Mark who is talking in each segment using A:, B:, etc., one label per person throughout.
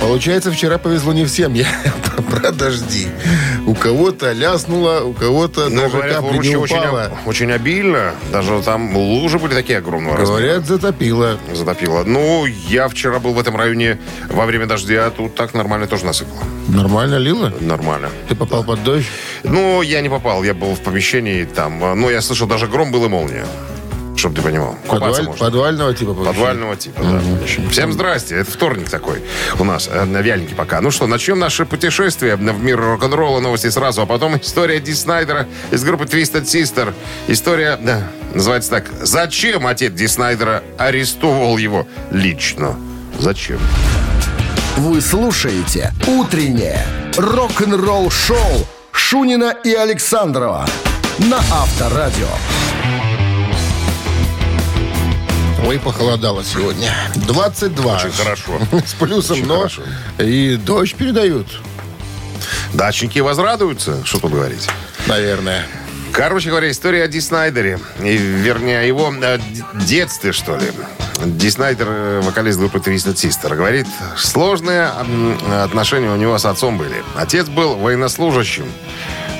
A: Получается, вчера повезло не всем. Я про дожди. У кого-то ляснуло, у кого-то
B: Ну,
A: даже
B: говорят,
A: капли не
B: Уруче очень, очень обильно. Даже там лужи были такие огромные. размера.
A: Говорят, затопило.
B: Затопило. Ну, я вчера был в этом районе во время дождя, а тут так нормально тоже насыпало.
A: Нормально лило?
B: Нормально.
A: Ты попал под дождь?
B: Ну, я не попал, я был в помещении там. Ну, я слышал, даже гром был и молния. Чтобы ты понимал. Купаться
A: Подваль-
B: можно.
A: подвального типа помещения?
B: Подвального типа, да. Всем здрасте. Это вторник такой у нас, э, на вяленьке пока. Ну что, начнем наше путешествие в мир рок-н-ролла. Новости сразу, а потом история Ди Снайдера из группы Twisted Sister. История, да, называется так. Зачем отец Ди Снайдера арестовал его лично? Зачем?
C: Вы слушаете «Утреннее рок-н-ролл-шоу» Шунина и Александрова на Авторадио.
A: Ой, похолодало сегодня. 22.
B: Очень хорошо.
A: С плюсом,
B: Очень
A: но
B: хорошо.
A: и дождь передают,
B: Дачники возрадуются, что тут говорить.
A: наверное.
B: Короче говоря, история о Ди Снайдере. И, вернее, о его э, д- детстве, что ли. Ди Снайдер, э, вокалист группы Twisted Sister, говорит, сложные отношения у него с отцом были. Отец был военнослужащим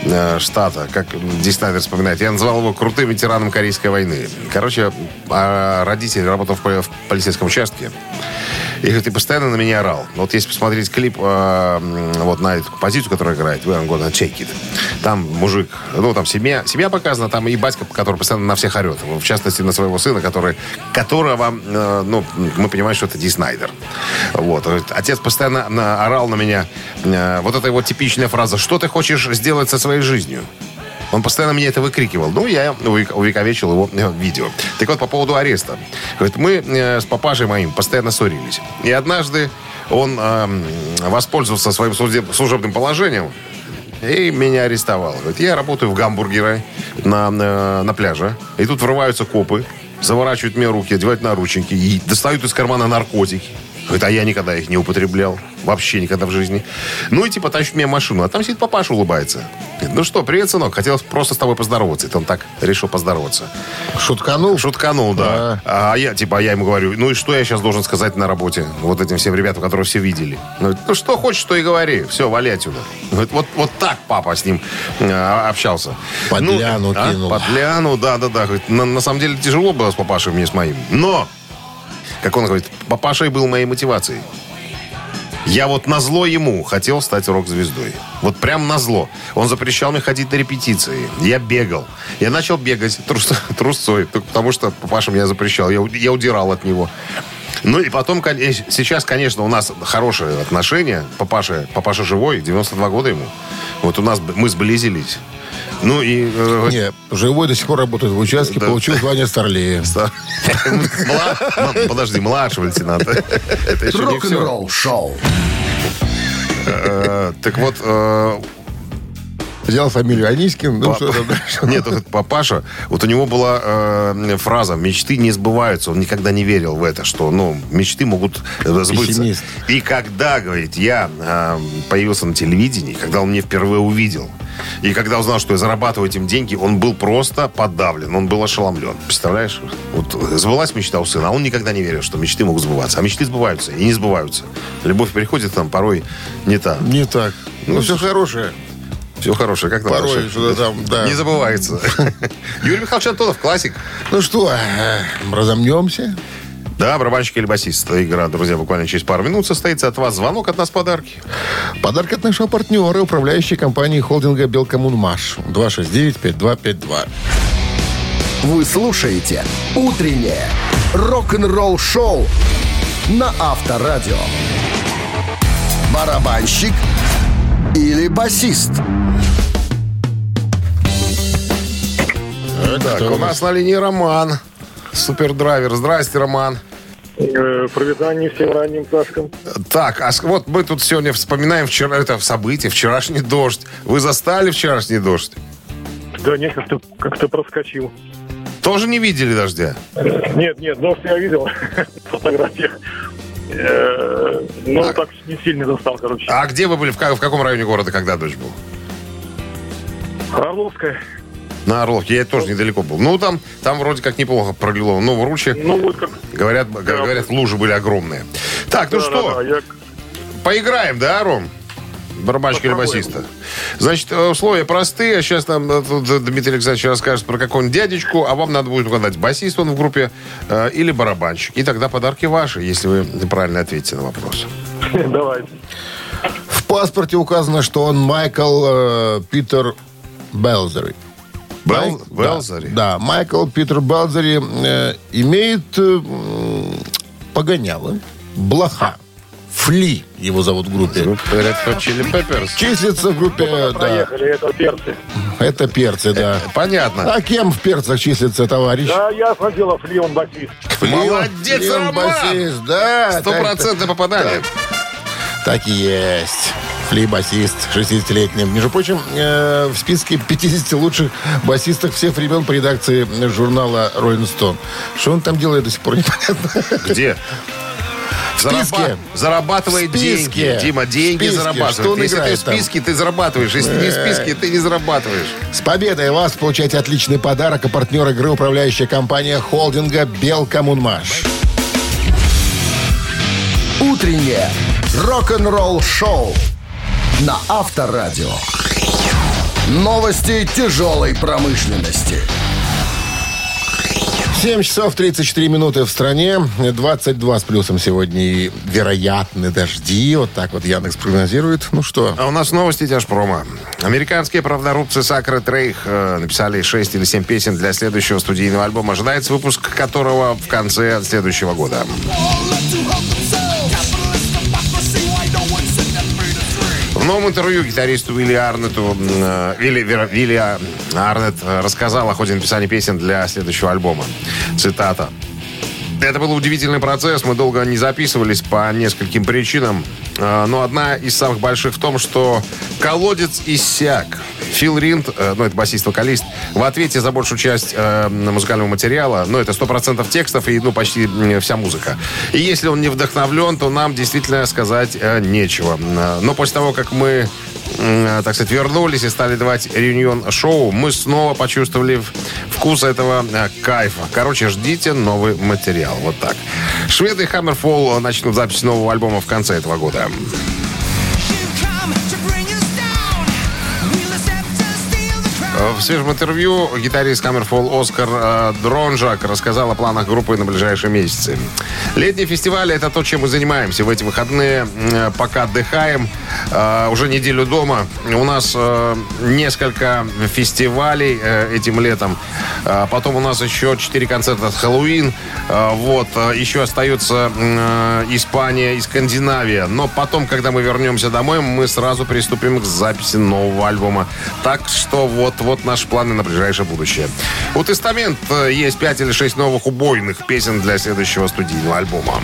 B: э, штата, как Ди Снайдер вспоминает. Я назвал его крутым ветераном Корейской войны. Короче, а родитель работал в полицейском участке. И говорит, и постоянно на меня орал. Вот если посмотреть клип э, вот на эту композицию, которая играет, We Are Gonna Take It, там мужик, ну, там семья, семья показана, там и батька, который постоянно на всех орет. В частности, на своего сына, который, которого, э, ну, мы понимаем, что это Ди Снайдер. Вот. Отец постоянно на- орал на меня. Э, вот это его типичная фраза. Что ты хочешь сделать со своей жизнью? Он постоянно мне это выкрикивал. Ну, я увек- увековечил его э, видео. Так вот, по поводу ареста. Говорит, мы э, с папашей моим постоянно ссорились. И однажды он эм, воспользовался своим служеб- служебным положением и меня арестовал. Говорит, я работаю в гамбургере на, на, на пляже. И тут врываются копы, заворачивают мне руки, одевают наручники и достают из кармана наркотики. Говорит, а я никогда их не употреблял. Вообще никогда в жизни. Ну и типа тащит меня машину. А там сидит папаша, улыбается. Говорит, ну что, привет, сынок. Хотел просто с тобой поздороваться. Это он так решил поздороваться.
A: Шутканул?
B: Шутканул, да. А я, типа, а я ему говорю, ну и что я сейчас должен сказать на работе вот этим всем ребятам, которые все видели? Ну, ну, что хочешь, то и говори. Все, вали отсюда. Говорит, вот, вот так папа с ним э, общался.
A: Подляну
B: а,
A: кинул.
B: Подляну, да-да-да. Говорит, На, на самом деле тяжело было с папашей мне с моим. Но, как он говорит, папашей был моей мотивацией. Я вот на зло ему хотел стать рок-звездой. Вот прям на зло. Он запрещал мне ходить на репетиции. Я бегал. Я начал бегать трус, трусцой, только потому что папаша меня запрещал. Я, я удирал от него. Ну и потом, сейчас, конечно, у нас хорошие отношения. Папаша, папаша живой, 92 года ему. Вот у нас мы сблизились. Ну и... э,
A: Не, живой до сих пор работает в участке,
B: Да.
A: получил звание старлея.
B: Подожди, младшего лейтенанта. Это еще не все.
C: Рок-н-ролл-шоу.
B: Э, Так вот, э,
A: Взял фамилию Анискин, ну
B: Пап-
A: что там дальше?
B: Нет, вот папаша, вот у него была э, фраза «мечты не сбываются». Он никогда не верил в это, что ну, мечты могут э, сбыться.
A: Пессимист.
B: И когда, говорит, я э, появился на телевидении, когда он меня впервые увидел, и когда узнал, что я зарабатываю этим деньги, он был просто подавлен, он был ошеломлен. Представляешь? Вот сбылась мечта у сына, а он никогда не верил, что мечты могут сбываться. А мечты сбываются и не сбываются. Любовь приходит там порой не та.
A: Не так. Ну,
B: Ну,
A: все хорошее.
B: Все хорошее, как там
A: Порой что-то там, да.
B: Не забывается. Юрий Михайлович Антонов, классик.
A: Ну что, э, разомнемся?
B: Да, барабанщик или басист. Игра, друзья, буквально через пару минут состоится от вас звонок, от нас подарки.
A: Подарок от нашего партнера, управляющей компании холдинга «Белкоммунмаш». 269-5252.
C: Вы слушаете «Утреннее рок-н-ролл-шоу» на Авторадио. Барабанщик или басист?
B: Так, у нас на линии Роман. Супердрайвер. Здрасте, Роман.
D: Э, Проведание всем ранним пташкам.
B: Так, а вот мы тут сегодня вспоминаем вчера это событие, вчерашний дождь. Вы застали вчерашний дождь?
D: Да нет, как-то как проскочил.
B: Тоже не видели дождя?
D: Нет, нет, дождь я видел в фотографиях. Э, Ну,
B: А-
D: так не сильно достал, короче.
B: А где вы были? В, в каком районе города, когда дождь был?
D: Орловская.
B: На Орловке. Я тоже недалеко был. Ну, там, там вроде как неплохо пролило. Но в Руче,
D: Ну, вот как...
B: говорят, г- говорят, лужи были огромные. Так, ну
D: Да,
B: что,
D: да, да, я-
B: поиграем, да, Ром? Барабанщик или басиста? Значит, э, условия простые. Сейчас нам э, тут Дмитрий Александрович расскажет про какого-нибудь дядечку, а вам надо будет угадать, басист он в группе э, или барабанщик. И тогда подарки ваши, если вы правильно ответите на вопрос.
D: Давайте.
A: В паспорте указано, что он Майкл э, Питер Белзери.
B: Бел- Белзери?
A: Да, да, Майкл Питер Белзери э, имеет э, погоняло, блоха. Фли его зовут в группе.
B: Red Hot Chili Peppers.
A: Числится в группе, да,
D: Проехали, это перцы.
A: это перцы, да.
B: Понятно.
A: А кем в перцах числится товарищ?
D: Да, ясно дело, Фли, он басист.
B: Молодец,
A: Леон
B: Роман!
A: басист, да.
B: Стопроцентное попадание.
A: Так и есть. Фли басист, 60-летний. Между прочим, э, в списке 50 лучших басистов всех времен по редакции журнала Rolling Stone. Что он там делает, до сих пор непонятно.
B: Где?
A: В списке.
B: зарабатывает
A: В списке.
B: деньги. Дима, деньги
A: В списке.
B: зарабатывает.
A: Что он
B: Если ты в
A: играет там?
B: списке, ты зарабатываешь. Если не в списке, ты не зарабатываешь.
A: С победой вас получаете отличный подарок, а партнер игры управляющая компания холдинга «Белкоммунмаш».
C: Утреннее рок-н-ролл-шоу на Авторадио. Новости тяжелой промышленности.
A: 7 часов 34 минуты в стране, 22 с плюсом сегодня и вероятны дожди. Вот так вот Яндекс прогнозирует. Ну что,
B: А у нас новости тяжпрома. Американские правдорубцы Сакра Трейх э, написали 6 или 7 песен для следующего студийного альбома. Ожидается выпуск которого в конце следующего года. Новом интервью гитаристу Вилли Арнету, э, Вилли, Вера- Вилли э, рассказал о ходе написания песен для следующего альбома. Цитата. Это был удивительный процесс. Мы долго не записывались по нескольким причинам. Э, Но одна из самых больших в том, что колодец иссяк. Фил Ринд, э, ну это басист-вокалист, в ответе за большую часть э, музыкального материала, ну это 100% текстов и ну почти вся музыка. И если он не вдохновлен, то нам действительно сказать э, нечего. Но после того, как мы так сказать, вернулись и стали давать реюнион-шоу, мы снова почувствовали вкус этого э, кайфа. Короче, ждите новый материал. Вот так. Шведы Hammerfall начнут запись нового альбома в конце этого года. В свежем интервью гитарист Hammerfall Оскар э, Дронжак рассказал о планах группы на ближайшие месяцы. Летние фестивали – это то, чем мы занимаемся. В эти выходные, э, пока отдыхаем, э, уже неделю дома, у нас э, несколько фестивалей э, этим летом. Э, Потом у нас еще четыре концерта с Хэллоуин. Э, Вот. э, Еще остается э, Испания и Скандинавия. Но потом, когда мы вернемся домой, мы сразу приступим к записи нового альбома. Так что вот-вот наши планы на ближайшее будущее. У Тестамент есть пять или шесть новых убойных песен для следующего студийного альбома.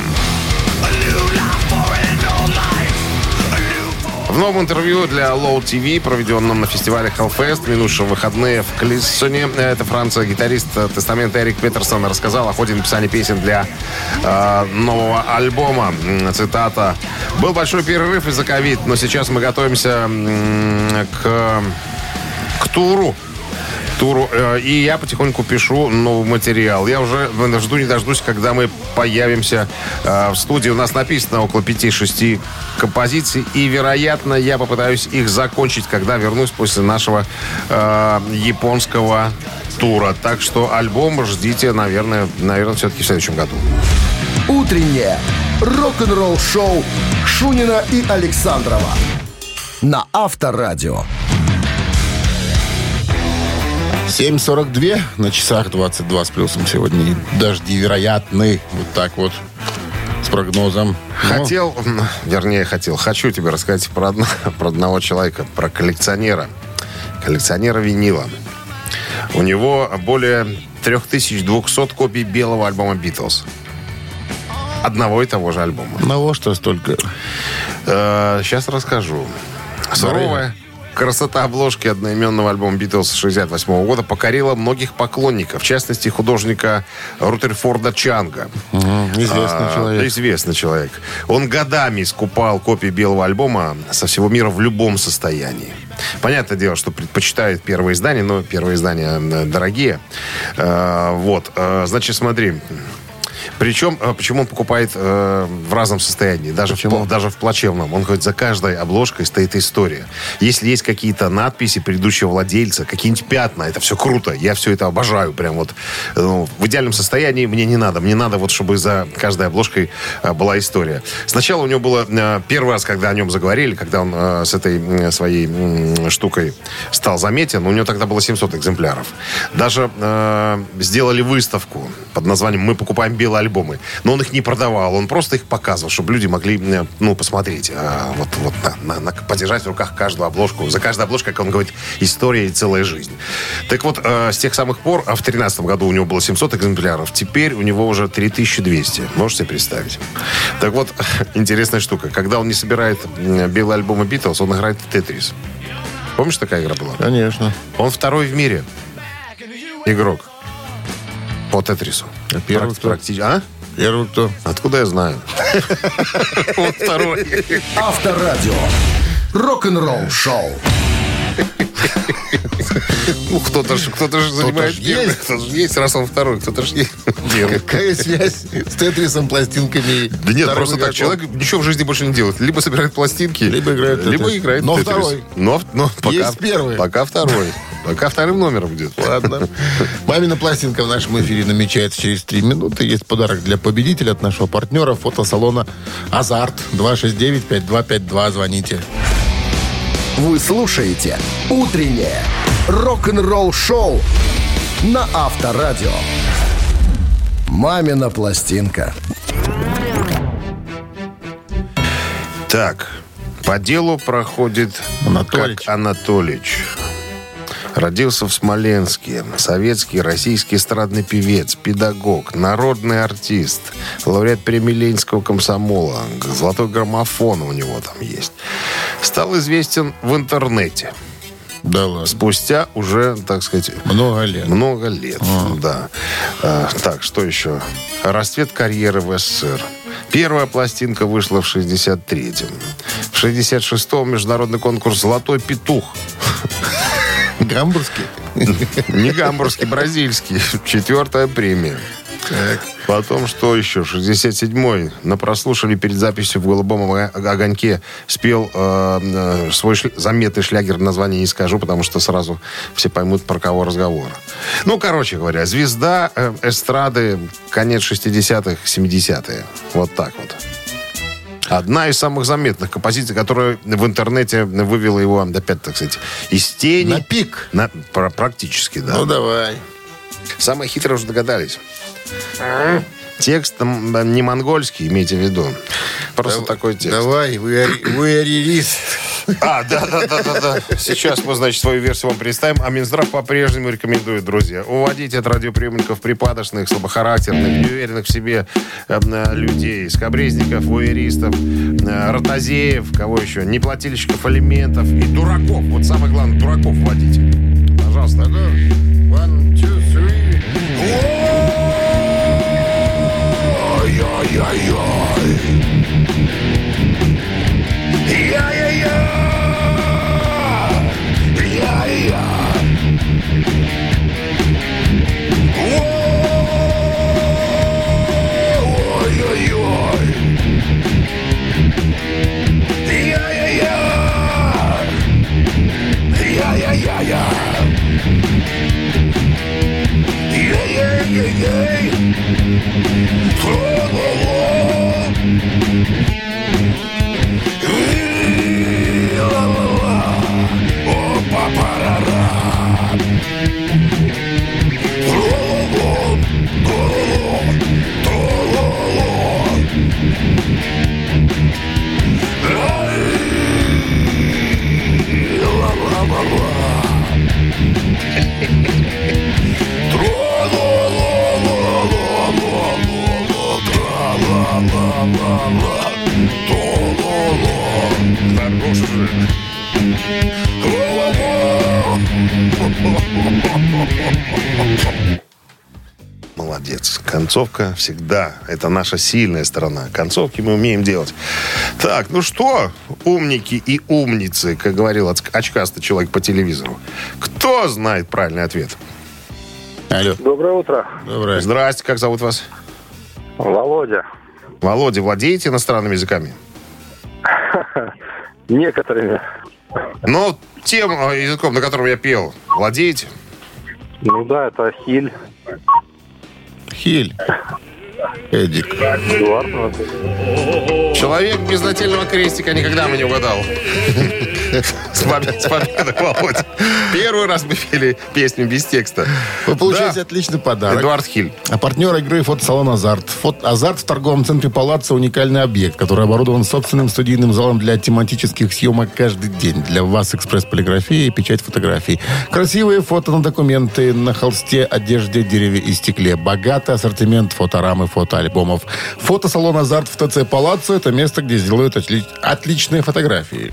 B: В новом интервью для Low TV, проведенном на фестивале Hellfest, минувшие выходные в Клиссоне, это Франция, гитарист Тестамента Эрик Петерсон рассказал о ходе написания песен для э, нового альбома. Цитата. «Был большой перерыв из-за ковид, но сейчас мы готовимся м, к, к туру туру. э, И я потихоньку пишу новый материал. Я уже жду не дождусь, когда мы появимся э, в студии. У нас написано около 5-6 композиций. И, вероятно, я попытаюсь их закончить, когда вернусь после нашего э, японского тура. Так что альбом ждите, наверное, наверное, все-таки в следующем году.
C: Утреннее рок-н-ролл-шоу Шунина и Александрова на Авторадио.
A: 7.42 на часах 22 с плюсом сегодня. Дожди вероятны. Вот так вот. С прогнозом. Ну,
B: Хотел, м, вернее, хотел, хочу тебе рассказать про, одно- про одного человека, про коллекционера. Коллекционера винила. У него более 3200 копий белого альбома «Битлз». Одного и того же альбома.
A: Одного что столько.
B: сейчас расскажу. Суровая, Красота обложки одноименного альбома Битлз 68 года покорила многих поклонников, в частности, художника Рутерфорда Чанга.
A: Известный
B: А,
A: человек.
B: Известный человек. Он годами скупал копии белого альбома со всего мира в любом состоянии. Понятное дело, что предпочитают первые издания, но первые издания э, дорогие. Э, Вот. Э, Значит, смотри. Причем, э, почему он покупает э, в разном состоянии, даже в,
A: Почему?
B: даже в плачевном. Он говорит, за каждой обложкой стоит история. Если есть какие-то надписи предыдущего владельца, какие-нибудь пятна, это все круто. Я все это обожаю. Прям вот э, ну, в идеальном состоянии мне не надо. Мне надо вот, чтобы за каждой обложкой э, была история. Сначала у него было э, первый раз, когда о нем заговорили, когда он э, с этой м, своей м, штукой стал заметен, у него тогда было 700 экземпляров. Даже э, сделали выставку под названием «Мы покупаем белые альбомы». Но он их не продавал, он просто их показывал, чтобы люди могли ну, посмотреть, э, вот, вот на, на- на- подержать в руках каждую обложку. За каждой обложкой, как он говорит, история и целая жизнь. Так вот, э, с тех самых пор, а в 2013 году у него было 700 экземпляров, теперь у него уже 3200. Можете себе представить? Так вот, интересная штука. Когда он не собирает белые альбомы Битлз, он играет в Тетрис. Помнишь, такая игра была?
A: Конечно.
B: Он второй в мире игрок по Тетрису.
A: Первый
B: Прак-
A: кто?
B: практи- А?
A: Первый кто?
B: Откуда я знаю? Он второй.
C: Авторадио. Рок-н-ролл шоу.
B: Ну, кто-то же кто же занимает
A: ж
B: первый,
A: есть.
B: Кто-то же есть, раз он второй. Кто-то же есть. Первый.
A: Какая связь с Тетрисом, пластинками?
B: Да нет, просто так. Человек ничего в жизни больше не делает. Либо собирает пластинки,
A: Либо играет
B: либо играет
A: Но второй.
B: Но, но пока,
A: Есть первый.
B: Пока второй. Пока вторым номером идет.
A: Ладно. Мамина пластинка в нашем эфире намечается через три минуты. Есть подарок для победителя от нашего партнера фотосалона «Азарт». 269-5252. Звоните.
C: Вы слушаете «Утреннее рок-н-ролл-шоу» на Авторадио. «Мамина пластинка».
B: Так, по делу проходит
A: Анатолич.
B: как Анатолич. Родился в Смоленске. Советский, российский эстрадный певец, педагог, народный артист, лауреат премии Ленинского комсомола. Золотой граммофон у него там есть. Стал известен в интернете.
A: Да ладно.
B: Спустя уже, так сказать,
A: Много лет.
B: много лет, да. А, так, что еще? Расцвет карьеры в СССР. Первая пластинка вышла в 63-м. В 66-м международный конкурс «Золотой петух».
A: Гамбургский?
B: Не гамбургский, бразильский. Четвертая премия. Потом, что еще? 67-й. На прослушали перед записью в «Голубом огоньке» спел э, э, свой шля- заметный шлягер, название не скажу, потому что сразу все поймут, про кого разговор. Ну, короче говоря, звезда э, эстрады конец 60-х, 70-е. Вот так вот. Одна из самых заметных композиций, которая в интернете вывела его, опять, так сказать, из тени.
A: На пик.
B: На- пр- практически, да.
A: Ну, давай.
B: Самые хитрые уже догадались. Текст не монгольский, имейте в виду. Просто такой текст.
A: Давай, аририст.
B: А, да, да, да, да, да. Сейчас мы, значит, свою версию вам представим. А Минздрав по-прежнему рекомендует, друзья, уводить от радиоприемников припадочных, слабохарактерных, неуверенных в себе э, э, людей, скобрезников, вуэристов, э, ротозеев, кого еще, неплательщиков алиментов и дураков. Вот самое главное, дураков вводите. Пожалуйста.
A: ay,
C: ay.
B: Молодец. Концовка всегда. Это наша сильная сторона. Концовки мы умеем делать. Так, ну что, умники и умницы, как говорил очкастый человек по телевизору. Кто знает правильный ответ?
A: Алло.
D: Доброе утро.
A: Доброе.
B: Здрасте, как зовут вас?
D: Володя.
B: Володя, владеете иностранными языками?
D: Некоторыми.
B: Ну, тем э, языком, на котором я пел, владеете?
D: Ну да, это Хиль.
A: Хиль. Эдик.
D: Эдуард.
B: Человек без нательного крестика никогда бы не угадал. С победой, Володя. Первый раз мы пели песню без текста.
A: Вы получаете
B: Да.
A: отличный подарок.
B: Эдуард Хиль.
A: А партнер игры фотосалон «Азарт». Фот... «Азарт» в торговом центре «Палаццо» – уникальный объект, который оборудован собственным студийным залом для тематических съемок каждый день. Для вас экспресс-полиграфия и печать фотографий. Красивые фото на документы на холсте, одежде, дереве и стекле. Богатый ассортимент фоторам и фотоальбомов. Фотосалон «Азарт» в ТЦ «Палаццо» – это место, где сделают отли- отличные фотографии.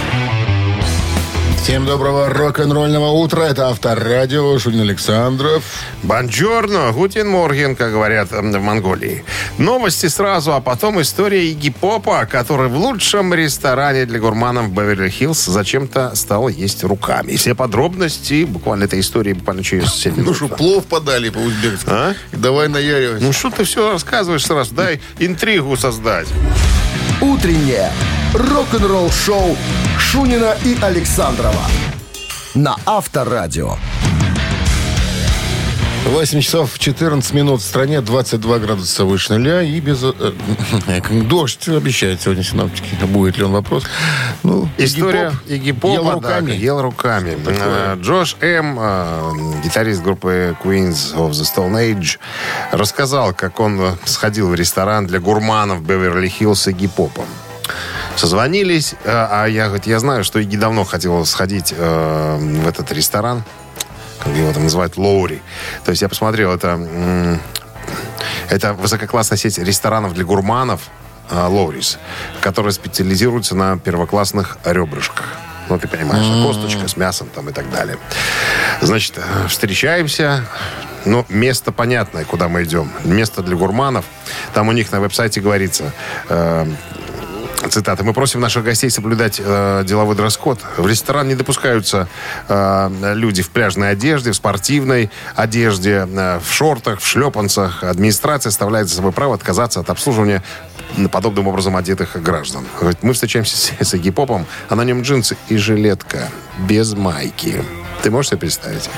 A: Всем доброго рок-н-ролльного утра. Это Авторадио. Шунин Александров.
B: Бонджорно, гутен морген, как говорят в Монголии. Новости сразу, а потом история Игги Попа, который в лучшем ресторане для гурманов в Беверли-Хиллз зачем-то стал есть руками. Все подробности буквально этой истории буквально через 7
A: Ну
B: минут.
A: что, плов подали по-узбекски.
B: А?
A: Давай наяривай.
B: Ну что ты все рассказываешь сразу? Дай интригу создать.
C: «Утреннее рок-н-ролл-шоу» Шунина и Александрова на Авторадио.
A: 8 часов 14 минут в стране, 22 градуса выше нуля и без... э, э, дождь обещают сегодня синоптики. Будет ли он вопрос? Ну,
B: История
A: Игги Поп ел руками.
B: ел руками. Э, Джош М., э, гитарист группы Queens of the Stone Age, рассказал, как он сходил в ресторан для гурманов Беверли-Хиллз с Игги Попом. Созвонились, э, а я, говорит, я знаю, что Игги давно хотел сходить э, в этот ресторан, как его там называют, Лоури. То есть я посмотрел, это, это высококлассная сеть ресторанов для гурманов, э, Лоурис, которая специализируется на первоклассных ребрышках. Ну, ты понимаешь, косточка с мясом там и так далее. Значит, встречаемся. Ну, место понятное, куда мы идем. Место для гурманов. Там у них на веб-сайте говорится... э, Цитата. Мы просим наших гостей соблюдать э, деловой дресс-код. В ресторан не допускаются э, люди в пляжной одежде, в спортивной одежде, э, в шортах, в шлепанцах. Администрация оставляет за собой право отказаться от обслуживания подобным образом одетых граждан. Мы встречаемся с, с Игги Попом, а на нем джинсы и жилетка без майки. Ты можешь себе представить?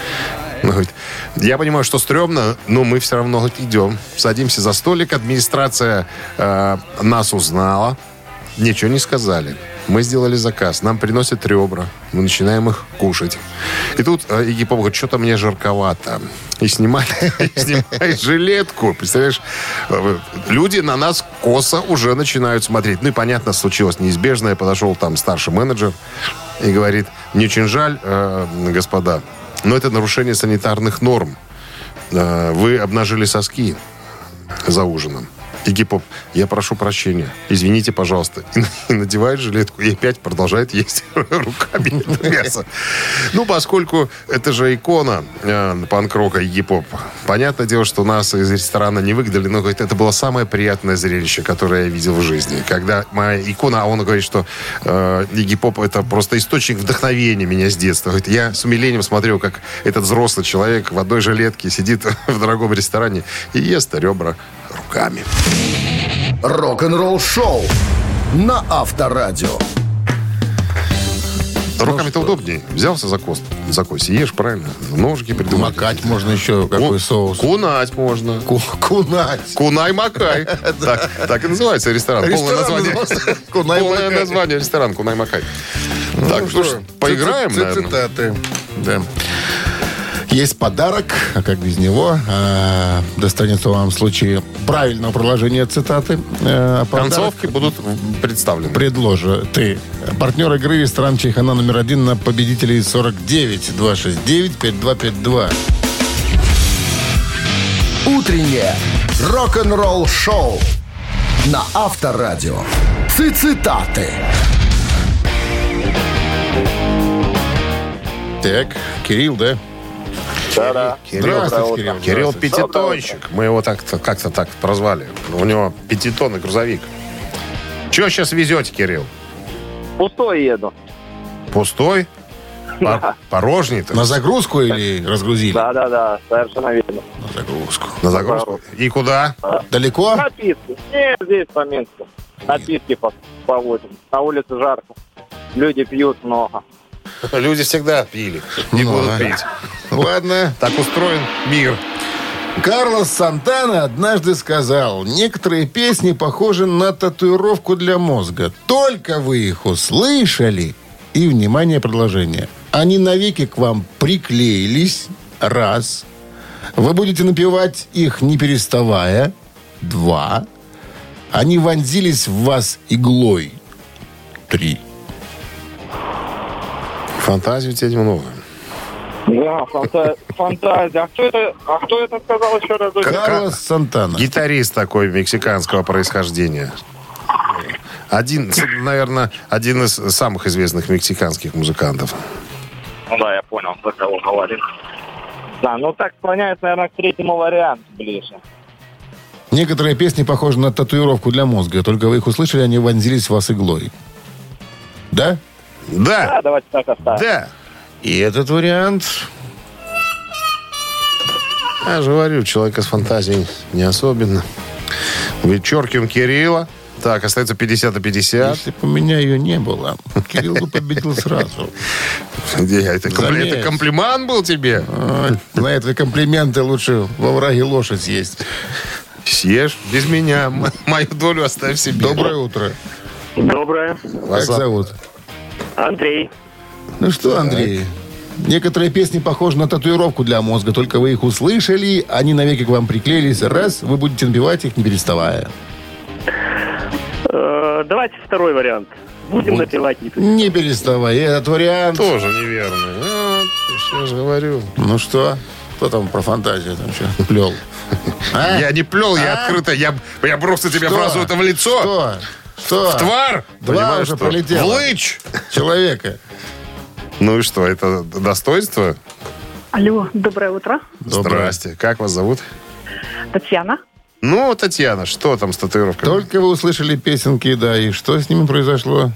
B: Он говорит, я понимаю, что стрёмно, но мы все равно говорит, идем. Садимся за столик, администрация э, нас узнала, Ничего не сказали. Мы сделали заказ. Нам приносят ребра. Мы начинаем их кушать. И тут э, Игги Поп говорит, что-то мне жарковато. И снимает, жилетку. Представляешь, э, люди на нас косо уже начинают смотреть. Ну и понятно, случилось неизбежное. Подошел там старший менеджер и говорит, мне очень жаль, э, господа, но это нарушение санитарных норм. Э, Вы обнажили соски за ужином. Игги Поп, я прошу прощения, извините, пожалуйста. И надевает жилетку и опять продолжает есть руками это мясо. Ну, поскольку это же икона э, панк-рока Игги Поп. Понятное дело, что нас из ресторана не выгнали, но говорит, это было самое приятное зрелище, которое я видел в жизни. Когда моя икона, а он говорит, что э, Поп это просто источник вдохновения меня с детства. Говорит, я с умилением смотрел, как этот взрослый человек в одной жилетке сидит в дорогом ресторане и ест ребра руками.
C: Рок-н-ролл-шоу на Авторадио.
B: Руками-то удобнее. Взялся за кост, за кость, ешь правильно. Ножки придумал.
A: Макать можно еще какой соус.
B: Кунать можно.
A: Ку- Кунать.
B: Кунай-макай. Так, так и называется ресторан. Полное название. Полное название ресторан Кунай-макай. Так, что ж, поиграем, наверное?
A: Цитаты. Да есть подарок, а как без него? Э, достанется вам в случае правильного продолжения цитаты. Э,
B: Концовки будут представлены.
A: Предложи ты. Партнер игры ресторан Чайхана номер один на победителей 49 269 5252.
C: Утреннее рок-н-ролл шоу на Авторадио. Цитаты.
A: Так, Кирилл, да?
D: Да-да.
A: Здравствуйте, Кирилл.
B: Кирилл. Пятитонщик. Мы его так-то, как-то так прозвали. У него пятитонный грузовик. Чего сейчас везете, Кирилл?
D: Пустой еду.
B: Пустой? По- Порожний-то?
A: На загрузку или разгрузили?
D: Да-да-да, совершенно верно.
A: На загрузку.
B: На загрузку. И куда?
A: Далеко?
D: Напитки. Нет, здесь по Минску. Напитки по- повозим. На улице жарко. Люди пьют много.
B: Люди всегда пили. Не
A: Ну,
B: будут пить.
A: Ладно.
B: Так устроен мир.
A: Карлос Сантана однажды сказал, некоторые песни похожи на татуировку для мозга. Только вы их услышали, и, внимание, продолжение. Они навеки к вам приклеились, раз. Вы будете напевать их не переставая, два. Они вонзились в вас иглой, три.
B: Фантазию у тебя много.
D: Да, фанта- фантазия. А кто это, а кто это сказал еще раз?
A: Карлос Сантана.
B: Гитарист такой мексиканского происхождения. Один, наверное, один из самых известных мексиканских музыкантов.
D: Ну да, я понял, за кого говорит. Да, ну так склоняется, наверное, к третьему варианту ближе.
A: Некоторые песни похожи на татуировку для мозга. Только вы их услышали, они вонзились в вас иглой. Да?
B: Да,
D: Да, давайте так оставим.
B: да.
A: И этот вариант...
B: Я же говорю, человека с фантазией не особенно. Вычеркиваем Кирилла. Так, остается 50 на 50.
A: Если бы у меня ее не было, Кирилл бы победил сразу.
B: Где я? Это, компли- это комплимент был тебе?
A: На это комплименты лучше во враге лошадь съесть.
B: Съешь без меня. Мою долю оставь себе.
A: Доброе утро.
D: Доброе.
A: Как
B: Вас зовут?
A: зовут?
D: Андрей.
A: Ну что, Андрей, некоторые песни похожи на татуировку для мозга, только вы их услышали, они навеки к вам приклеились. Раз, вы будете напевать их, не переставая.
E: Э, Давайте второй вариант. Будем напевать не
A: Не переставая. Этот вариант...
B: Тоже неверно. Ну, я же говорю.
A: Ну что? Кто там про фантазию там что плел? А?
B: Я не плел, я
A: А?
B: открыто. Я, я просто тебе
A: Что?
B: фразу это в лицо.
A: Что? Что?
B: В твар.
A: Два
B: Понимаешь,
A: уже
B: что?
A: пролетело.
B: В лыч.
A: Человека.
B: Ну и что, это достоинство?
E: Алло, доброе утро.
A: Доброе.
B: Здрасте. Как вас зовут?
E: Татьяна.
B: Ну, Татьяна, что там с татуировкой?
A: Только вы услышали песенки, да, и что с ними произошло?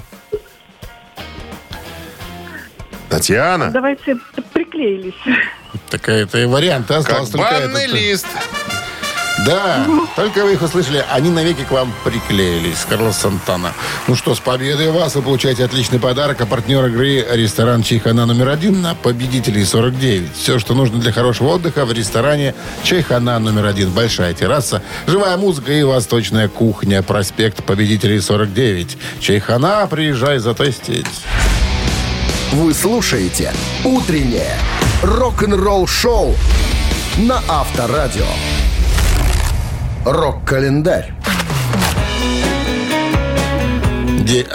B: Татьяна?
E: Давайте приклеились.
A: Такая-то и вариант.
B: Как
A: Осталось только
B: банный
A: этот.
B: лист.
A: Да, только вы их услышали, они навеки к вам приклеились. Карлос Сантана. Ну что, с победой вас вы получаете отличный подарок. А партнер игры ресторан Чайхана номер один на победителей 49. Все, что нужно для хорошего отдыха в ресторане Чайхана номер один. Большая терраса, живая музыка и восточная кухня. Проспект победителей 49. Чайхана, приезжай затестить.
C: Вы слушаете «Утреннее рок-н-ролл-шоу» на Авторадио. Рок-календарь.
A: Де-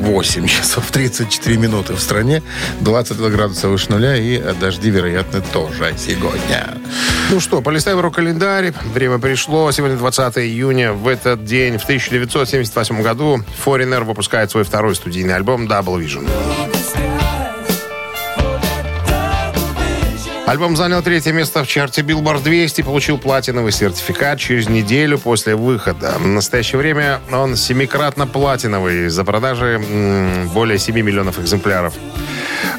A: 8 часов 34 минуты в стране, 22 градуса выше нуля и дожди, вероятно, тоже сегодня.
B: Ну что, полистаем рок-календарь. Время пришло. Сегодня 20 июня. В этот день, в 1978 году, Foreigner выпускает свой второй студийный альбом Double Vision. Альбом занял третье место в чарте Billboard 200 и получил платиновый сертификат через неделю после выхода. В настоящее время он семикратно платиновый за продажи более 7 миллионов экземпляров.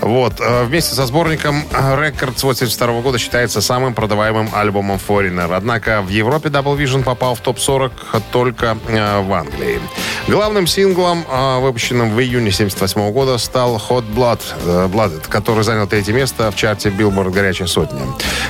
B: Вот. э, Вместе со сборником Records 82 года считается самым продаваемым альбомом Foreigner. Однако в Европе Double Vision попал в топ-40 только э, в Англии. Главным синглом, э, выпущенным в июне 78 года, стал Hot Blood, Blooded, который занял третье место в чарте Billboard «Горячая сотня».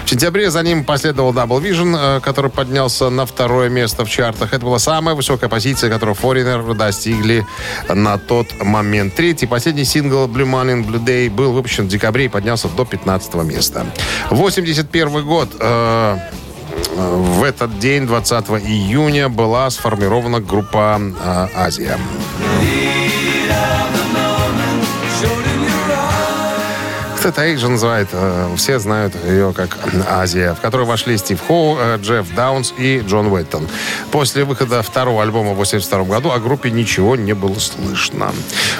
B: В сентябре за ним последовал Double Vision, который поднялся на второе место в чартах. Это была самая высокая позиция, которую Foreigner достигли на тот момент. Третий, последний сингл Blue Money Blue Day был выпущен в декабре и поднялся до 15 места. 81 год. э, в этот день, 20 июня, была сформирована группа э, «Азия». К Тета же называют, э, все знают ее как Азия, в которую вошли Стив Хоу, э, Джефф Даунс и Джон Уэттон. После выхода второго альбома в 1982 году о группе ничего не было слышно.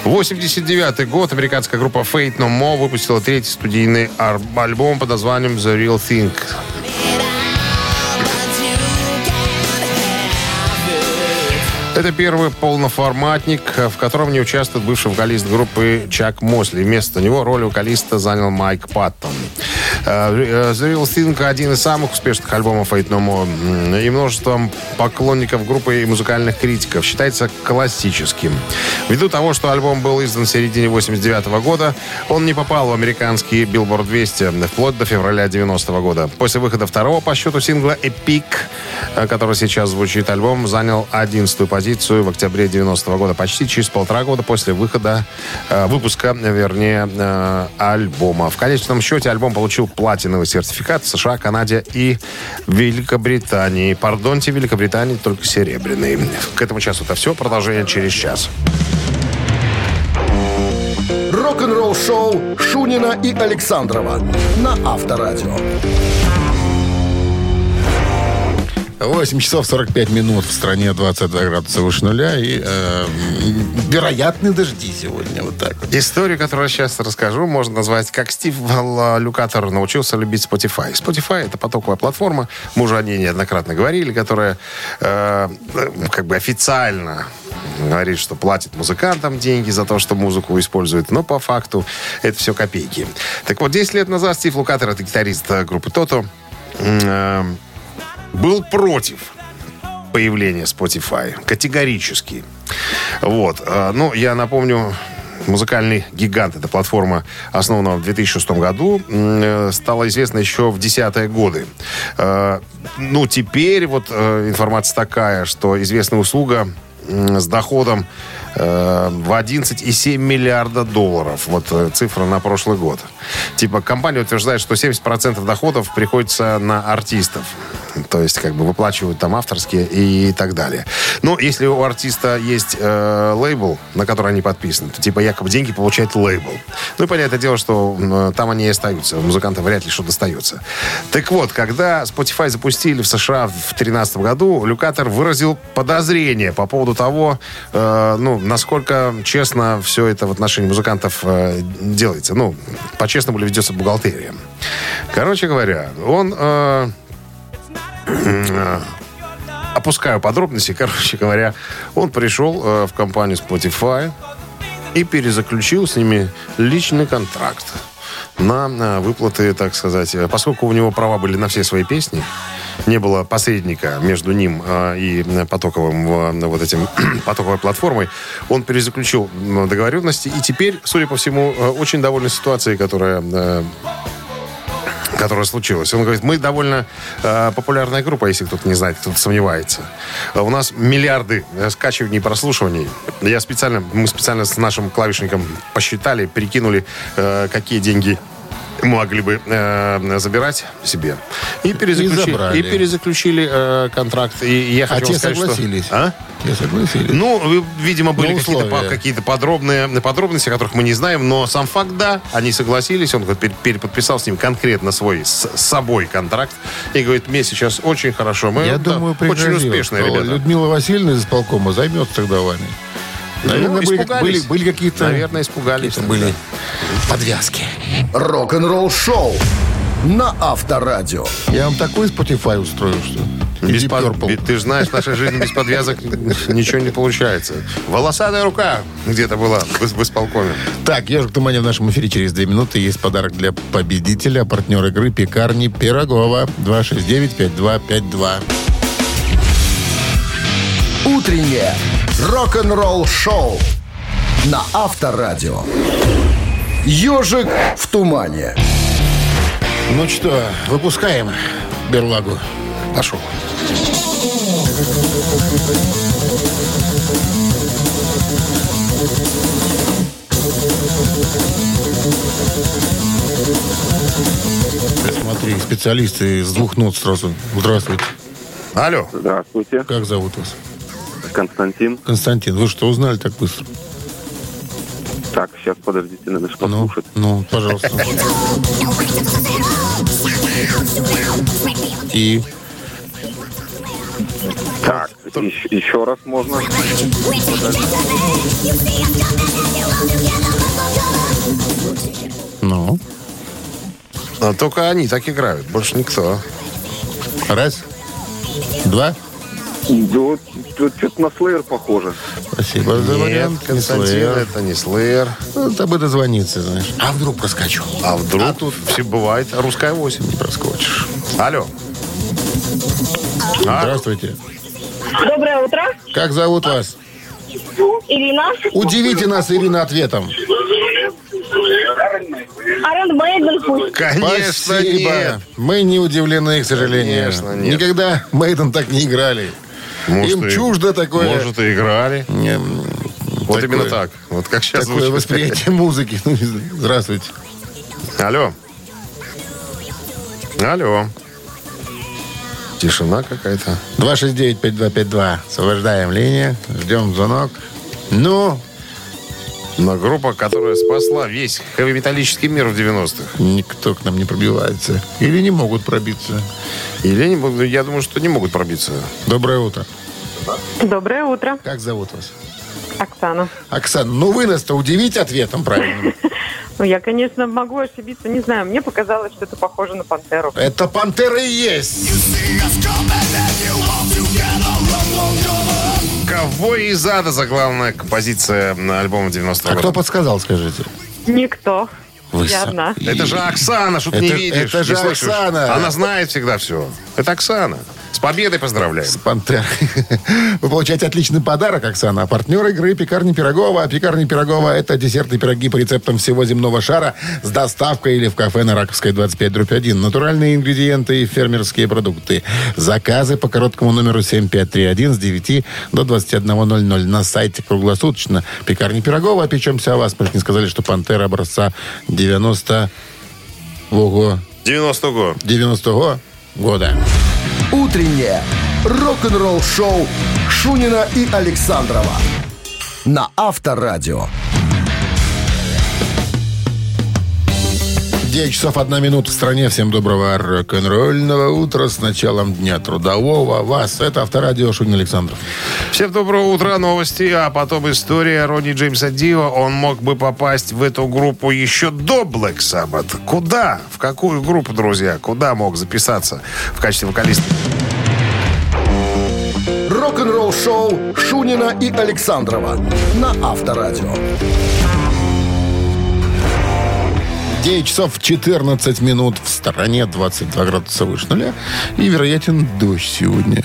B: 89 год американская группа Fate No More выпустила третий студийный альбом под названием The Real Thing. Это первый полноформатник, в котором не участвует бывший вокалист группы Чак Мосли. Вместо него роль вокалиста занял Майк Паттон. Э, The Real Thing один из самых успешных альбомов Fate No More. И множеством поклонников группы и музыкальных критиков. Считается классическим. Ввиду того, что альбом был издан в середине 89 года, он не попал в американский Billboard 200 вплоть до февраля 90 года. После выхода второго по счету сингла «Epic», э, который сейчас звучит альбом, занял 11 позицию в октябре 90 года, почти через полтора года после выхода, э, выпуска, вернее, альбома. В конечном счете альбом получил платиновый сертификат в США, Канаде и Великобритании. Пардонте, Великобритании только серебряный. К этому часу это все. Продолжение через час.
C: Рок-н-ролл шоу Шунина и Александрова на Авторадио.
A: 8 часов 45 минут в стране 22 градуса выше нуля и э, вероятны дожди сегодня. Вот так вот.
B: Историю, которую я сейчас расскажу, можно назвать, как Стив Люкатор научился любить Spotify. Spotify — это потоковая платформа, мы уже о ней неоднократно говорили, которая э, э, как бы официально говорит, что платит музыкантам деньги за то, что музыку использует, но по факту это все копейки. Так вот, 10 лет назад Стив Лукатор, это гитарист э, группы Тото, э, был против появления Spotify. Категорически. Вот. Э, Ну, я напомню, музыкальный гигант, эта платформа, основана в 2006 году, э, стала известна еще в десятые годы. Э, Ну, теперь вот информация такая, что известная услуга с доходом в 11,7 миллиарда долларов. Вот цифра на прошлый год. Типа компания утверждает, что 70% доходов приходится на артистов. То есть как бы выплачивают там авторские и так далее. Но если у артиста есть э, лейбл, на который они подписаны, то типа якобы деньги получает лейбл. Ну и понятное дело, что м, там они и остаются. У музыканта вряд ли что достается. Так вот, когда Spotify запустили в США в 2013 году, Люкатор выразил подозрение по поводу того, э, ну, насколько честно все это в отношении музыкантов э, делается. Ну, по-честному ли ведется бухгалтерия. Короче говоря, он... э, э, опускаю подробности, короче говоря, он пришел э, в компанию Spotify и перезаключил с ними личный контракт на э, выплаты, так сказать, Э, поскольку у него права были на все свои песни, не было посредника между ним и потоковым вот этим потоковой платформой, он перезаключил договоренности. И теперь, судя по всему, очень довольны ситуацией, которая которая случилась. Он говорит, мы довольно э, популярная группа, если кто-то не знает, кто-то сомневается. У нас миллиарды э, скачиваний и прослушиваний. Я специально, мы специально с нашим клавишником посчитали, перекинули, э, какие деньги могли бы э, забирать себе. И перезаключили,
A: забрали.
B: и перезаключили э, контракт. И я
A: А
B: хочу
A: те
B: вам сказать, что-
A: согласились?
B: А?
A: Те согласились?
B: Ну, ви- видимо, были
A: На
B: какие-то, какие-то подробные подробности, о которых мы не знаем, но сам факт, да, они согласились, он говорит, переподписал с ним конкретно свой, с собой контракт, и говорит, мне сейчас очень хорошо, мы
A: Я
B: да,
A: думаю,
B: очень успешные
A: что
B: ребята.
A: Людмила Васильевна из исполкома займется тогда вами. Наверное,
B: Ну,
A: были,
B: испугались.
A: были, были какие-то...
B: Наверное, испугались.
A: какие-то были подвязки.
C: Рок-н-ролл шоу на Авторадио.
A: Я вам такой Spotify устрою, что...
B: Без под- Ты же знаешь, в нашей жизни без подвязок ничего не получается. Волосатая рука где-то была в, в исполкоме.
A: Так, «Ежик в тумане» в нашем эфире через две минуты. Есть подарок для победителя. Партнер игры «Пекарни Пирогова». 269-5252.
C: Утреннее рок-н-ролл шоу на Авторадио. Ежик в тумане.
A: Ну что, выпускаем берлагу.
B: Пошел.
A: Смотри, специалисты с двух нот сразу. Здравствуйте.
B: Алло.
E: Здравствуйте,
A: Как зовут вас?
E: Константин.
A: Константин. Вы что, узнали так быстро?
E: Так,
F: сейчас, подождите, надо что
A: Ну,
F: послушать.
A: ну, пожалуйста. И
F: Так, еще, еще раз можно.
A: ну,
B: Но только они так играют, больше никто.
A: раз, два.
F: Да вот, тут что-то на Слеер похоже.
A: Спасибо за
B: Нет,
A: вариант.
B: Константин,
A: Слэйр.
B: это не Слэйр.
A: Ну, это бы дозвониться, знаешь. А вдруг проскочу?
B: А вдруг тут все бывает русская 8.
A: Не проскочишь.
B: Алло. А,
A: Здравствуйте.
G: Доброе утро,
A: Как зовут вас?
G: Ирина.
A: Удивите нас, Ирина, ответом.
G: Iron Maiden пусть.
B: конечно,
A: Спасибо.
B: нет.
A: Мы не удивлены, к сожалению.
B: Конечно, нет.
A: Никогда Мейден так не играли.
B: Может,
A: Им
B: и-
A: чуждо такое.
B: Может, и играли.
A: Не,
B: Вот
A: такое-
B: именно так. Вот как сейчас
A: Такое
B: звучит.
A: восприятие музыки. Ну, Здравствуйте.
B: Алло. Алло. Тишина какая-то.
A: 269-5252. Освобождаем линию. Ждем звонок. Ну,
B: Но группа, которая спасла весь хэви-металлический мир в 90-х.
A: никто к нам не пробивается. Или не могут пробиться.
B: Или не, могут- я думаю, что не могут пробиться.
A: Доброе утро.
E: Доброе утро,
A: Как зовут вас?
E: Оксана.
A: Оксана, ну вы нас-то удивите ответом правильным.
E: Ну, я, конечно, могу ошибиться, не знаю. Мне показалось, что это похоже на пантеру.
A: Это пантера и есть.
B: Ковбой из ада заглавная композиция на альбома 90-го
A: А кто подсказал, скажите?
E: Никто.
A: Вы
E: я
A: са-
E: одна.
B: Это же Оксана, что ты не видишь.
A: это же. Оксана.
B: Она знает всегда все. Это Оксана. С победой поздравляем.
A: С Пантерой. Вы получаете отличный подарок, Оксана. А партнер игры «Пекарни Пирогова». «Пекарни Пирогова» — это десертные пироги по рецептам всего земного шара с доставкой или в кафе на Раковской 25 дробь 1. Натуральные ингредиенты и фермерские продукты. Заказы по короткому номеру 7531 с 9 до 21.00 на сайте круглосуточно. «Пекарни Пирогова». Печемся о вас. Мы же не сказали, что «Пантера» образца 90... Ого.
B: 90-го.
A: 90-го года.
C: Утреннее рок-н-ролл-шоу Шунина и Александрова на Авторадио.
A: 9 часов 1 минута в стране. Всем доброго рок-н-ролльного утра с началом дня трудового. Вас. Это Авторадио Шунин Александров.
B: Всем доброго утра, новости, а потом история Ронни Джеймса Дио. Он мог бы попасть в эту группу еще до Black Sabbath. Куда? В какую группу, друзья? Куда мог записаться в качестве вокалиста?
C: Рок-н-ролл-шоу Шунина и Александрова на Авторадио.
A: 9 часов 14 минут в стороне, 22 градуса выше нуля. И, вероятен, дождь сегодня.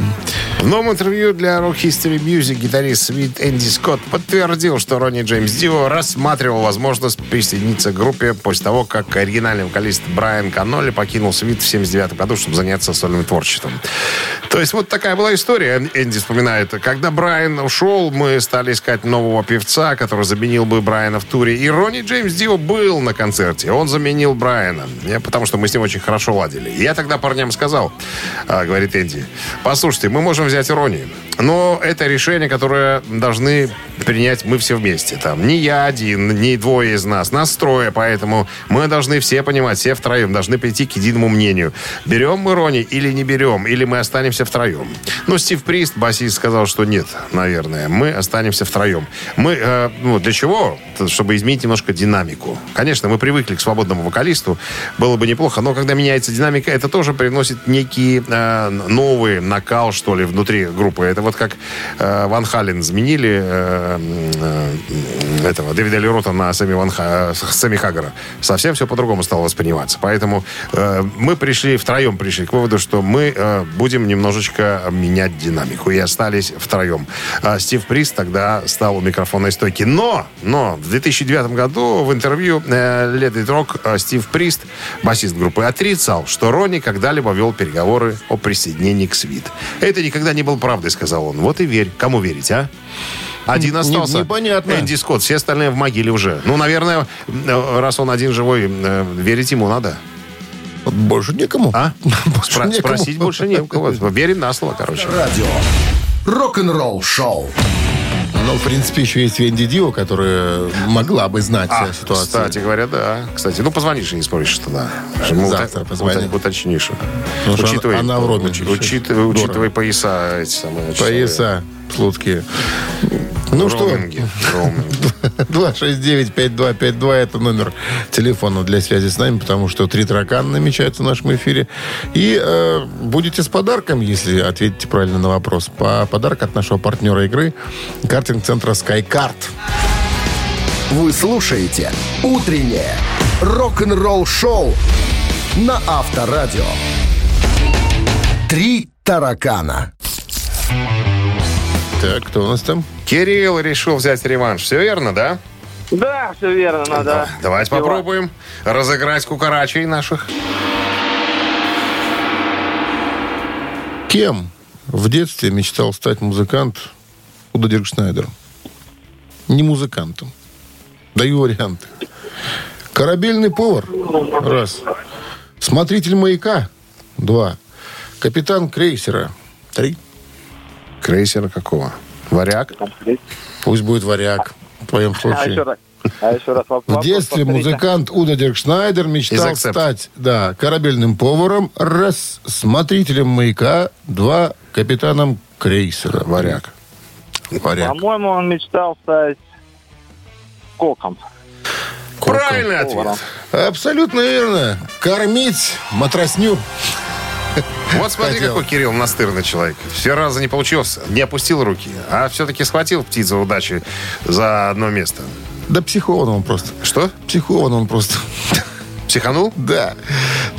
B: В новом интервью для Rock History Music гитарист Свит Энди Скотт подтвердил, что Ронни Джеймс Дио рассматривал возможность присоединиться к группе после того, как оригинальный вокалист Брайан Каноли покинул Свит в 79 году, чтобы заняться сольным творчеством. То есть вот такая была история, Энди вспоминает. Когда Брайан ушел, мы стали искать нового певца, который заменил бы Брайана в туре. И Ронни Джеймс Дио был на концерте. Он заменил Брайана, Я- потому что мы с ним очень хорошо ладили. Я тогда парням сказал, а, говорит Энди, послушайте, мы можем взять Ронни, но это решение, которое должны принять мы все вместе. Там не я один, не двое из нас, нас трое, поэтому мы должны все понимать, все втроем должны прийти к единому мнению. Берем мы Ронни или не берем, или мы останемся втроем. Но Стив Прист, басист, сказал, что нет, наверное, мы останемся втроем. Мы, э, ну, для чего? Чтобы изменить немножко динамику. Конечно, мы привыкли к свободному вокалисту, было бы неплохо, но когда меняется динамика, это тоже приносит некий э, новый накал, что ли, внутри группы. Это вот как э, Ван Хален заменили э, э, этого Дэвида Лерота на Сами, Ван Ха- Сами Хаггара. Совсем все по-другому стало восприниматься. Поэтому э, мы пришли, втроем пришли к выводу, что мы э, будем немножечко менять динамику. И остались втроем. А Стив Прист тогда стал у микрофонной стойки. Но, но в 2009 году в интервью э, Let It Rock э, Стив Прист, басист группы, отрицал, что Ронни когда-либо вел переговоры о присоединении к Свит. Это никогда не было правдой, сказал он. Вот и верь. Кому верить, а? Один
A: Не-
B: остался.
A: непонятно.
B: Энди Скотт. Все остальные в могиле уже. Ну, наверное, э, раз он один живой, э, верить ему надо.
A: Больше некому.
B: А?
A: Больше
B: Спра-
A: некому.
B: спросить больше не у кого. Верим на слово, короче.
C: Радио. Рок-н-ролл-шоу.
A: Ну, в принципе, еще есть Венди Дио, которая могла бы знать
B: А,
A: э, ситуацию.
B: кстати говоря, да. Кстати, ну позвонишь и не спросишь тогда.
A: Завтра позвони.
B: Уточнишь. Учитывай,
A: она- в роме
B: учи-
A: еще.
B: учитывай,
A: Дорого.
B: учитывай пояса эти самые.
A: Пояса слуцкие. Ну что,
B: Роуминги, роуминги.
A: 269-5252 это номер телефона для связи с нами, потому что три таракана намечаются в нашем эфире. И э, будете с подарком, если ответите правильно на вопрос. По подарок от нашего партнера игры картинг-центра SkyCard.
C: Вы слушаете «Утреннее рок-н-ролл-шоу» на Авторадио. «Три таракана».
A: Так, кто у нас там?
B: Кирилл решил взять реванш. Все верно, да?
D: Да, все верно, надо.
B: Давайте
D: Пиво.
B: попробуем разыграть кукарачей наших.
A: Кем в детстве мечтал стать музыкант Удо Диркшнайдер? Не музыкантом. Даю варианты. Корабельный повар. Раз. Смотритель маяка. Два. Капитан крейсера. Три.
B: Крейсера какого? Варяг?
A: Пусть будет варяг. В твоем
D: А
A: случае.
D: А еще раз воп-
A: В детстве
D: повторите.
A: музыкант Удо Диркшнайдер мечтал стать да, корабельным поваром. Раз. Смотрителем маяка. Два. Капитаном крейсера.
B: Варяг.
A: Варяг.
D: По-моему, он мечтал стать коком.
B: Правильный ответ.
A: Абсолютно верно. Кормить матросню.
B: Вот смотри,
A: Хотел.
B: какой Кирилл настырный человек. Все раза не получился, не опустил руки, а все-таки схватил птицу удачи за одно место.
A: Да психован он просто.
B: Что?
A: Психован он просто.
B: Психанул?
A: Да.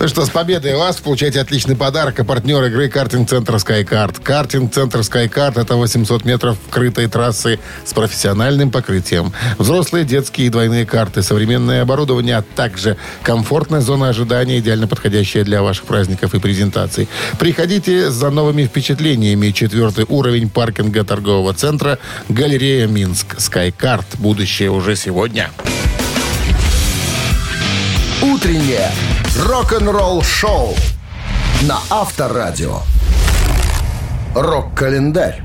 A: Ну что, с победой вас получаете отличный подарок. А партнер игры картинг-центр SkyCard. Картинг-центр SkyCard – это 800 метров крытой трассы с профессиональным покрытием. Взрослые, детские и двойные карты, современное оборудование, а также комфортная зона ожидания, идеально подходящая для ваших праздников и презентаций. Приходите за новыми впечатлениями. Четвертый уровень паркинга торгового центра «Галерея Минск». SkyCard. Будущее уже сегодня.
C: «Утреннее рок-н-ролл-шоу» на Авторадио. Рок-календарь.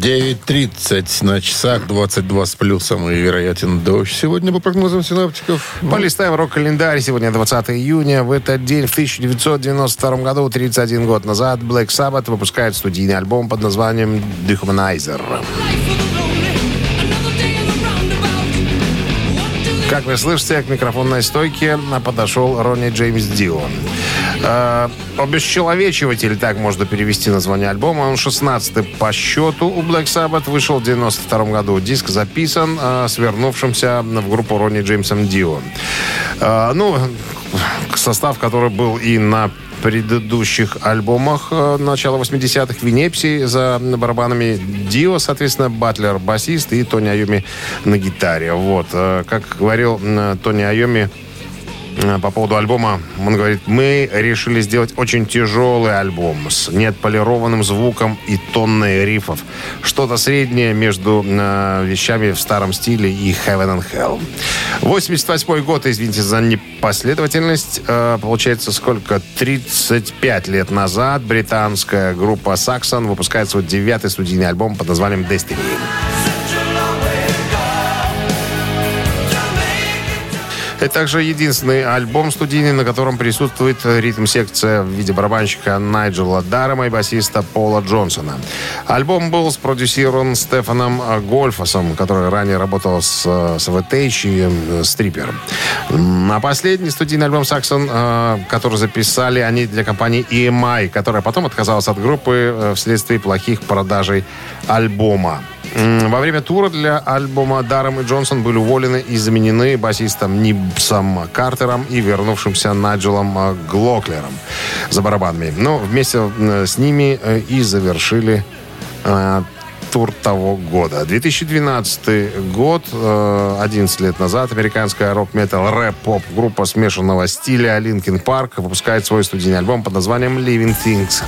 A: 9.30 на часах, 22 с плюсом и вероятен дождь. Сегодня по прогнозам синаптиков.
B: Полистаем рок-календарь. Сегодня 20 июня. В этот день, в 1992 году, 31 год назад, Black Sabbath выпускает студийный альбом под названием «Dehumanizer». Как вы слышите, к микрофонной стойке подошел Ронни Джеймс Дио. Э, обесчеловечиватель, так можно перевести название альбома. Он 16 по счету у Black Sabbath. Вышел в 92 году. Диск записан э, с вернувшимся в группу Ронни Джеймсом Дио. Э, ну, состав, который был и на предыдущих альбомах э, начала 80-х Винепси за барабанами Дио, соответственно, Батлер басист и Тони Айоми на гитаре. Вот. Э, Как говорил м, Тони Айоми э, по поводу альбома, он говорит, мы решили сделать очень тяжелый альбом с неотполированным звуком и тонной рифов. Что-то среднее между э, вещами в старом стиле и Heaven and Hell. 88 год, извините за непоследовательность. Э, получается, сколько? 35 лет назад британская группа Saxon выпускает свой девятый студийный альбом под названием Destiny. Это также единственный альбом студийный, на котором присутствует ритм-секция в виде барабанщика Найджела Даррема и басиста Пола Джонсона. Альбом был спродюсирован Стефаном Гольфасом, который ранее работал с, с VTH и э, Stripper. На последний студийный альбом Саксон, э, который записали они для компании EMI, которая потом отказалась от группы э, вследствие плохих продажей альбома. Во время тура для альбома Даром и Джонсон были уволены и заменены басистом Нибсом Картером и вернувшимся Наджелом э, Глоклером за барабанами. Но вместе э, с ними э, и завершили э, тур того года. 2012 год, э, 11 лет назад, американская рок-метал рэп-поп группа смешанного стиля Linkin Park выпускает свой студийный альбом под названием Living Things.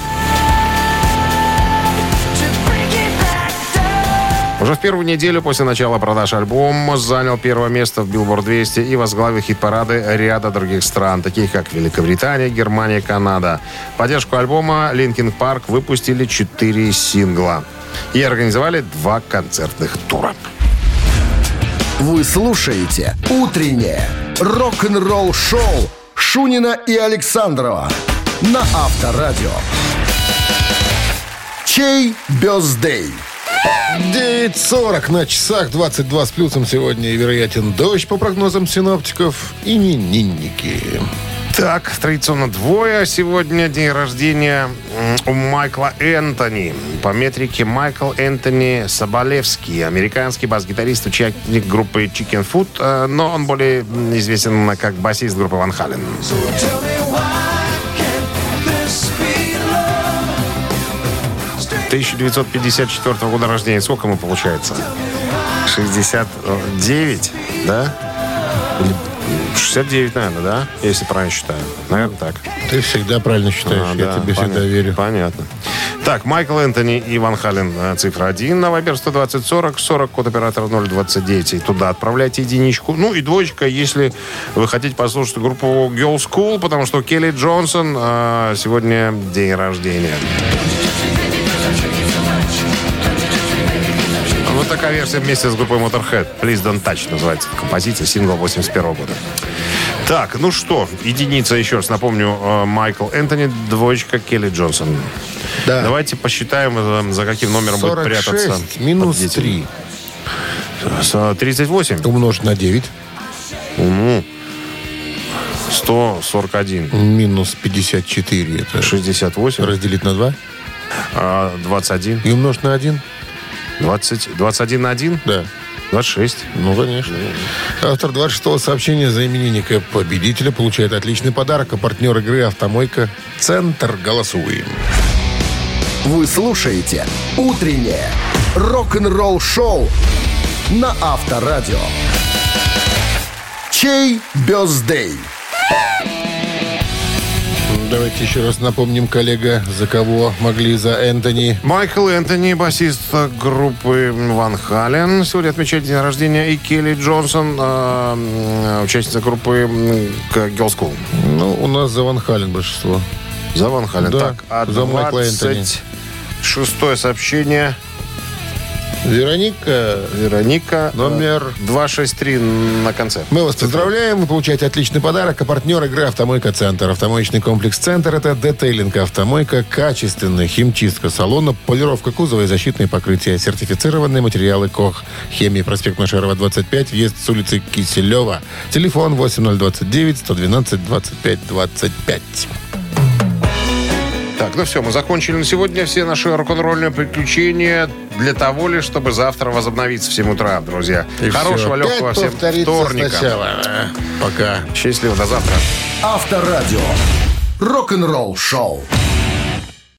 B: Уже в первую неделю после начала продаж альбома занял первое место в Billboard 200 и возглавил хит-парады ряда других стран, таких как Великобритания, Германия, Канада. Поддержку альбома Linkin Park выпустили четыре сингла и организовали два концертных тура.
C: Вы слушаете «Утреннее рок-н-ролл-шоу» Шунина и Александрова на Авторадио. Чей бездей?
A: 9.40 на часах, 22 с плюсом сегодня и вероятен дождь по прогнозам синоптиков. Именинники.
B: Так, традиционно двое. Сегодня день рождения у Майкла Энтони. По метрике Майкл Энтони Соболевский. Американский бас-гитарист, участник группы Chicken Food, э, но он более известен как басист группы Ван Хален. 1954 года рождения. Сколько ему получается? 69, да? Или 69, наверное, да? Если правильно считаю. Наверное, так.
A: Ты всегда правильно считаешь,
B: А,
A: я
B: да,
A: тебе
B: понятно.
A: всегда верю.
B: Понятно. Так, Майкл Энтони и Ван Хален, э, цифра 1 на Вайбер 120 40, 40, код оператора 029. И туда отправляйте единичку. Ну и двоечка, если вы хотите послушать группу Girl School, потому что Келли Джонсон э, сегодня день рождения. Вот такая версия вместе с группой Motorhead. Please Don't Touch называется композиция, сингл 81 года. Так, ну что, единица, еще раз напомню, э, Майкл Энтони, двоечка Келли Джонсон.
A: Да.
B: Давайте посчитаем, э, за каким номером будет
A: 46
B: прятаться.
A: минус
B: победитель.
A: 3
B: С- 38.
A: умножить на 9
B: Ну, 141.
A: минус 54. Это
B: 68.
A: разделить на 2
B: а, 21.
A: и умножить на 1.
B: 20, 21 на 1?
A: Да.
B: 26.
A: Ну, конечно. Автор 26-го сообщения за именинника победителя получает отличный подарок. А партнер игры «Автомойка» «Центр». Голосуем.
C: Вы слушаете «Утреннее рок-н-ролл-шоу» на Авторадио. Чей бездей?
A: Давайте еще раз напомним, коллега, за кого могли за Энтони.
B: Майкл Энтони, басист группы Ван Хален, сегодня отмечает день рождения. И Келли Джонсон, м, участница группы Girl School.
A: Ну, у нас за Ван Хален большинство.
B: За Ван Хален.
A: Да,
B: так, а
A: за Майкла Энтони.
B: шестое сообщение.
A: Вероника,
B: Вероника.
A: Номер-
B: э, 263 на конце.
A: мы вас поздравляем. Вы получаете отличный подарок. А партнер игры «Автомойка Центр». Автомоечный комплекс «Центр» — это детейлинг «Автомойка», качественная химчистка салона, полировка кузова и защитные покрытия, сертифицированные материалы КОХ. Хемия, проспект Машерова, 25, въезд с улицы Киселева. Телефон 8029 112 25 25.
B: Так, ну все, мы закончили на сегодня все наши рок-н-ролльные приключения для того лишь, чтобы завтра возобновиться в 7 утра, друзья. Хорошего,
A: Всё.
B: легкого всем
A: повторится
B: вторника.
A: сначала. Пока.
B: Счастливо, до завтра.
C: Авторадио. Рок-н-ролл-шоу.